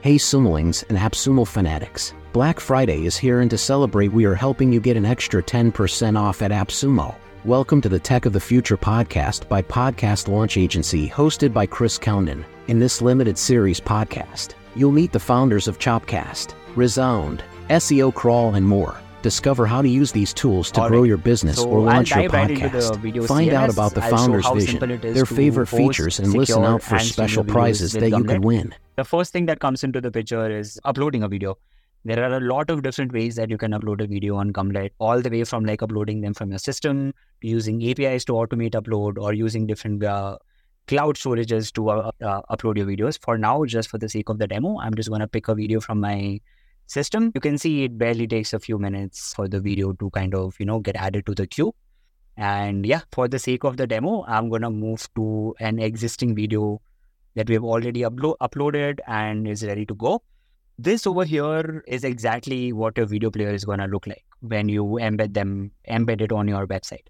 Hey Sumolings and AppSumo fanatics. Black Friday is here and to celebrate we are helping you get an extra 10% off at AppSumo. Welcome to the Tech of the Future podcast by Podcast Launch Agency hosted by Chris Kounden. In this limited series podcast, you'll meet the founders of Chopcast, Resound, SEO Crawl and more. Discover how to use these tools to All grow right. your business So or launch your dive right into the podcast. Find out about the I'll founder's vision, simple it is their favorite features, and listen out for special prizes that you could win. The first thing that comes into the picture is uploading a video. There are a lot of different ways that you can upload a video on Gumlet, all the way from like uploading them from your system using APIs to automate upload or using different uh, cloud storages to uh, uh, upload your videos. For now, just for the sake of the demo, I'm just going to pick a video from my system. You can see it barely takes a few minutes for the video to kind of, you know, get added to the queue. And yeah, for the sake of the demo, I'm going to move to an existing video that we have already uplo- uploaded and is ready to go. This over here is exactly what your video player is going to look like when you embed them, embed it on your website.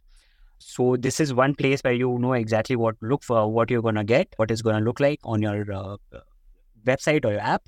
So this is one place where you know exactly what look for, what you're going to get, what it's going to look like on your uh, website or your app.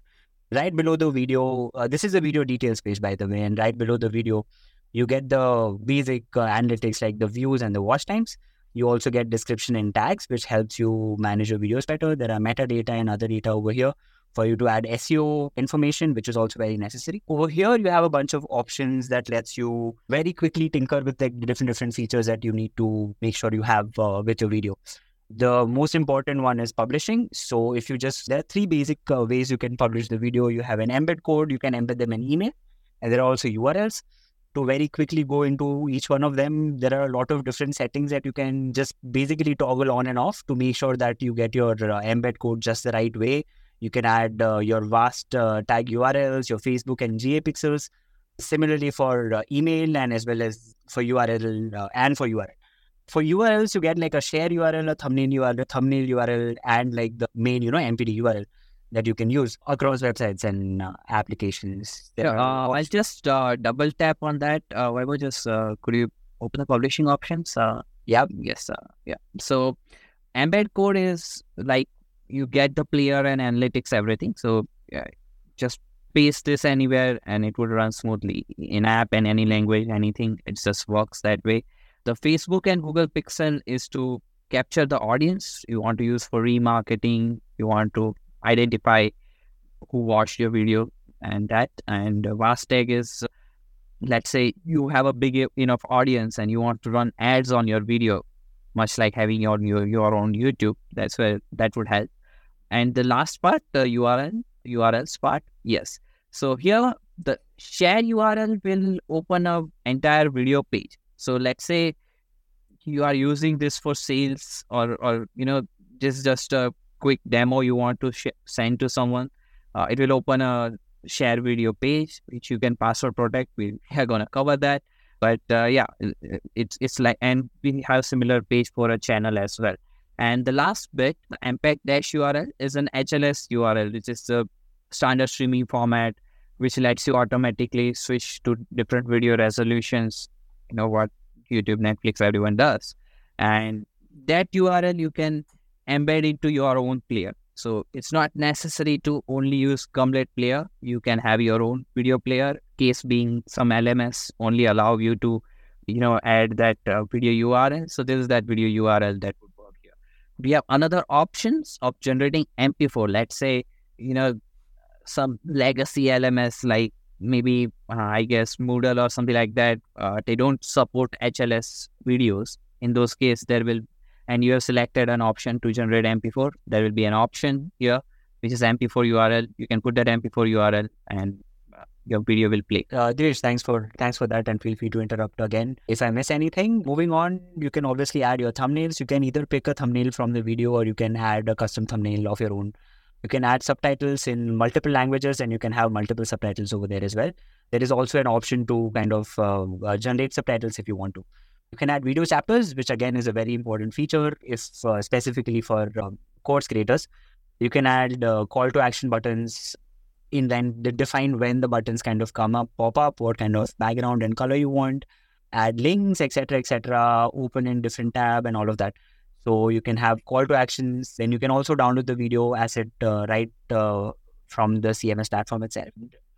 Right below the video, uh, this is the video details page, by the way, and right below the video, you get the basic uh, analytics like the views and the watch times. You also get description and tags, which helps you manage your videos better. There are metadata and other data over here for you to add SEO information, which is also very necessary. Over here, you have a bunch of options that lets you very quickly tinker with the different different features that you need to make sure you have uh, with your video. The most important one is publishing. So if you just there are three basic uh, ways you can publish the video. You have an embed code. You can embed them in email, and there are also URLs to very quickly go into each one of them, there are a lot of different settings that you can just basically toggle on and off to make sure that you get your uh, embed code just the right way. You can add uh, your VAST uh, tag URLs, your Facebook and GA pixels. Similarly for uh, email and as well as for URL uh, and for URL. For URLs, you get like a share URL, a thumbnail URL, a thumbnail URL, and like the main, you know, MPD URL that you can use across websites and uh, applications. There Yeah, uh, I'll just uh, double tap on that. Uh, Vaibhav, just uh, could you open the publishing options? Uh, yeah, yes, uh, yeah. So embed code is like you get the player and analytics, everything. So yeah, just paste this anywhere and it would run smoothly in app and any language, anything. It just works that way. The Facebook and Google Pixel is to capture the audience you want to use for remarketing. You want to identify who watched your video and that. And uh, VAST tag is let's say you have a big enough audience and you want to run ads on your video much like having your your, your own youtube that's where that would help. And the last part the url urls part yes. So here the share url will open a entire video page. So let's say you are using this for sales or or you know just just a quick demo you want to sh- send to someone uh, it will open a share video page which you can password protect. We are going to cover that. But uh, yeah it's it's like and we have similar page for a channel as well. And the last bit the mpeg dash url is an hls url which is the standard streaming format which lets you automatically switch to different video resolutions you know what youtube netflix everyone does. And that url you can embed into your own player so it's not necessary to only use Gumlet player. You can have your own video player. Case being some LMS only allow you to, you know, add that uh, video URL. So this is that video URL that would work here. We have another options of generating MP4. Let's say, you know, some legacy LMS like maybe uh, I guess Moodle or something like that. Uh, they don't support HLS videos. In those cases, there will and you have selected an option to generate MP4, there will be an option here, which is MP4 URL. You can put that MP4 URL and uh, your video will play. Uh, Divyesh, thanks for thanks for that, and feel free to interrupt again if I miss anything. Moving on, you can obviously add your thumbnails. You can either pick a thumbnail from the video, or you can add a custom thumbnail of your own. You can add subtitles in multiple languages, and you can have multiple subtitles over there as well. There is also an option to kind of uh, uh, generate subtitles if you want to. You can add video chapters, which again is a very important feature, if uh, specifically for um, course creators. You can add uh, call to action buttons in then define when the buttons kind of come up, pop up, what kind of background and color you want, add links, etc., etc., open in different tab and all of that. So you can have call to actions. Then you can also download the video asset uh, right uh, from the CMS platform itself.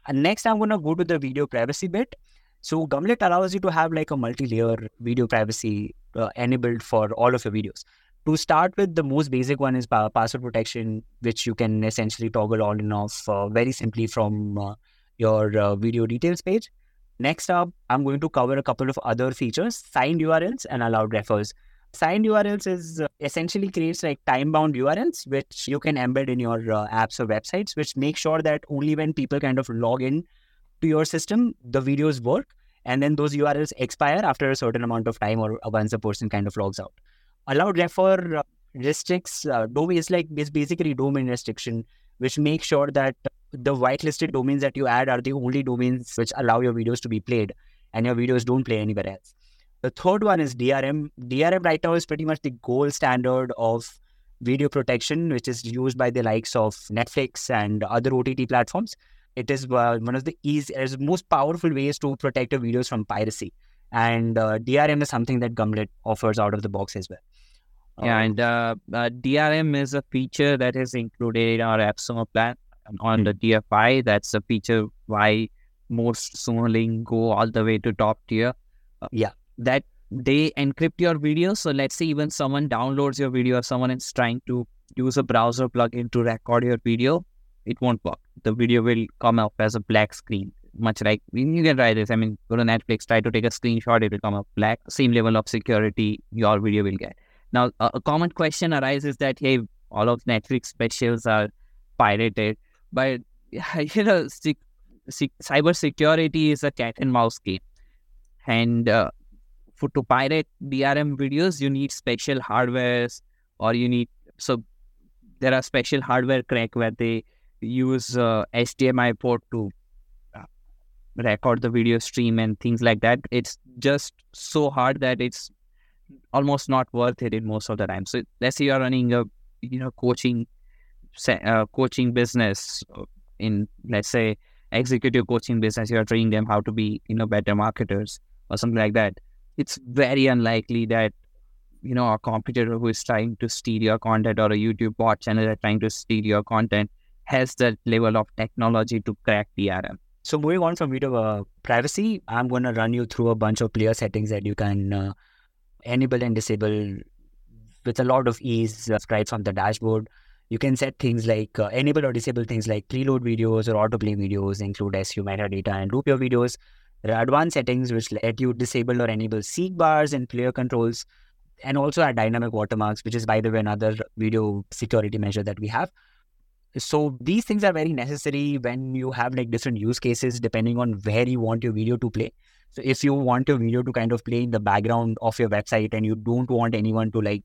And next, I'm going to go to the video privacy bit. So Gumlet allows you to have like a multi-layer video privacy uh, enabled for all of your videos. To start with, the most basic one is password protection, which you can essentially toggle on and off uh, very simply from uh, your uh, video details page. Next up, I'm going to cover a couple of other features, signed URLs and allowed referrers. Signed URLs is uh, essentially creates like time-bound URLs, which you can embed in your uh, apps or websites, which make sure that only when people kind of log in to your system, the videos work. And then those URLs expire after a certain amount of time or once a person kind of logs out. Allowed referrer uh, restricts uh, domain is like is basically domain restriction, which makes sure that the whitelisted domains that you add are the only domains which allow your videos to be played, and your videos don't play anywhere else. The third one is DRM. DRM right now is pretty much the gold standard of video protection, which is used by the likes of Netflix and other OTT platforms. It is uh, one of the easiest, most powerful ways to protect your videos from piracy. And uh, DRM is something that Gumlet offers out of the box as well. Yeah, um, and uh, uh DRM is a feature that is included in our AppSumo plan on the DFI. That's a feature why most Sumoling go all the way to top tier. Uh, yeah, that they encrypt your video. So let's say even someone downloads your video, or someone is trying to use a browser plugin to record your video, it won't work. The video will come up as a black screen, much like you can try this. I mean, go to Netflix, try to take a screenshot, it will come up black. Same level of security your video will get. Now, a, common question arises that hey, all of Netflix specials are pirated, but you know, cyber security is a cat and mouse game, and uh, for to pirate DRM videos, you need special hardwares, or you need so there are special hardware crack where they use uh, HDMI port to uh, record the video stream and things like that. It's just so hard that it's almost not worth it in most of the time. So let's say you're running a you know coaching uh, coaching business in let's say executive coaching business. You're training them how to be you know better marketers or something like that. It's very unlikely that you know a competitor who is trying to steal your content or a YouTube bot channel that trying to steal your content has that level of technology to crack DRM. So moving on from video uh, privacy, I'm going to run you through a bunch of player settings that you can uh, enable and disable with a lot of ease uh, right from the dashboard. You can set things like uh, enable or disable things like preload videos or autoplay videos, include SEO metadata and loop your videos. There are advanced settings which let you disable or enable seek bars and player controls, and also add dynamic watermarks, which is, by the way, another video security measure that we have. So these things are very necessary when you have like different use cases depending on where you want your video to play. So if you want your video to kind of play in the background of your website and you don't want anyone to like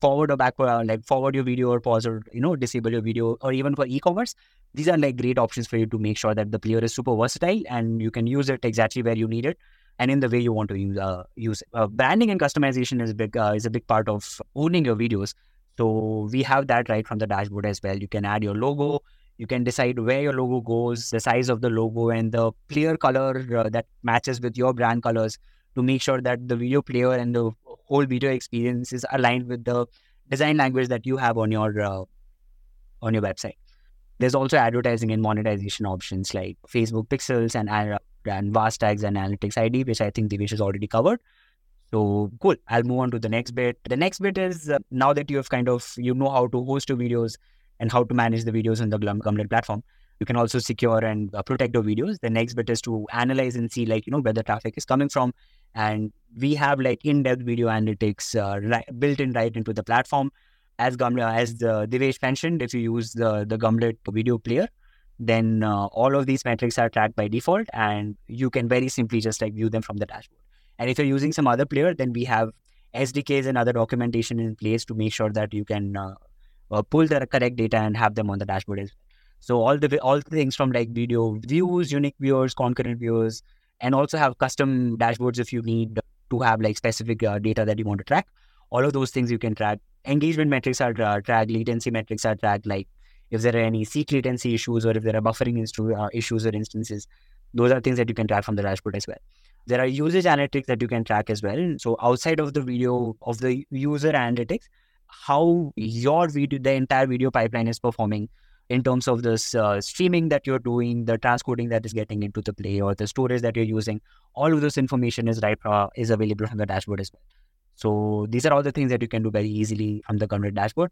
forward or backward, uh, like forward your video or pause or you know disable your video, or even for e-commerce, these are like great options for you to make sure that the player is super versatile and you can use it exactly where you need it and in the way you want to use uh, use it. Uh, branding and customization is big uh, is a big part of owning your videos. So we have that right from the dashboard as well. You can add your logo, you can decide where your logo goes, the size of the logo, and the clear color uh, that matches with your brand colors to make sure that the video player and the whole video experience is aligned with the design language that you have on your uh, on your website. There's also advertising and monetization options like Facebook Pixels and uh, and VAST tags and Analytics ID, which I think Divyesh has already covered. So cool. I'll move on to the next bit. The next bit is uh, now that you have kind of you know how to host your videos and how to manage the videos on the Gumlet platform. You can also secure and uh, protect your videos. The next bit is to analyze and see like, you know, where the traffic is coming from. And we have like in-depth video analytics uh, built in right into the platform. As Gumlet, as the Divyesh mentioned, if you use the, the Gumlet video player, then uh, all of these metrics are tracked by default and you can very simply just like view them from the dashboard. And if you're using some other player, then we have SDKs and other documentation in place to make sure that you can uh, uh, pull the correct data and have them on the dashboard as well. So all the all the things from like video views, unique viewers, concurrent viewers, and also have custom dashboards if you need to have like specific uh, data that you want to track. All of those things you can track. Engagement metrics are uh, tracked, latency metrics are tracked. Like if there are any seek latency issues or if there are buffering uh, issues or instances, those are things that you can track from the dashboard as well. There are usage analytics that you can track as well. So outside of the video of the user analytics, how your video, the entire video pipeline is performing. in terms of this uh, streaming that you're doing, the transcoding that is getting into the play, or the storage that you're using. All of this information is right uh, is available from the dashboard as well. So these are all the things that you can do very easily from the Gumlet dashboard.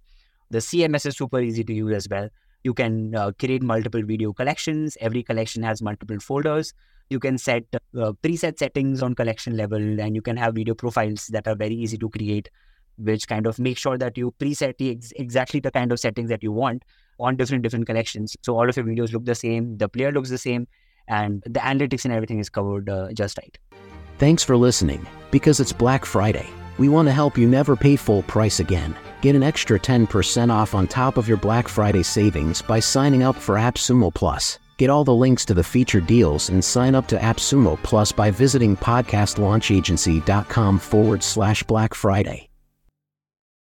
The CMS is super easy to use as well. You can uh, create multiple video collections. Every collection has multiple folders. You can set uh, preset settings on collection level, and you can have video profiles that are very easy to create, which kind of make sure that you preset the ex- exactly the kind of settings that you want on different different collections. So all of your videos look the same, the player looks the same, and the analytics and everything is covered uh, just right. Thanks for listening. Because it's Black Friday, we want to help you never pay full price again. Get an extra 10% off on top of your Black Friday savings by signing up for AppSumo Plus. Get all the links to the featured deals and sign up to AppSumo Plus by visiting podcastlaunchagency.com forward slash Black Friday.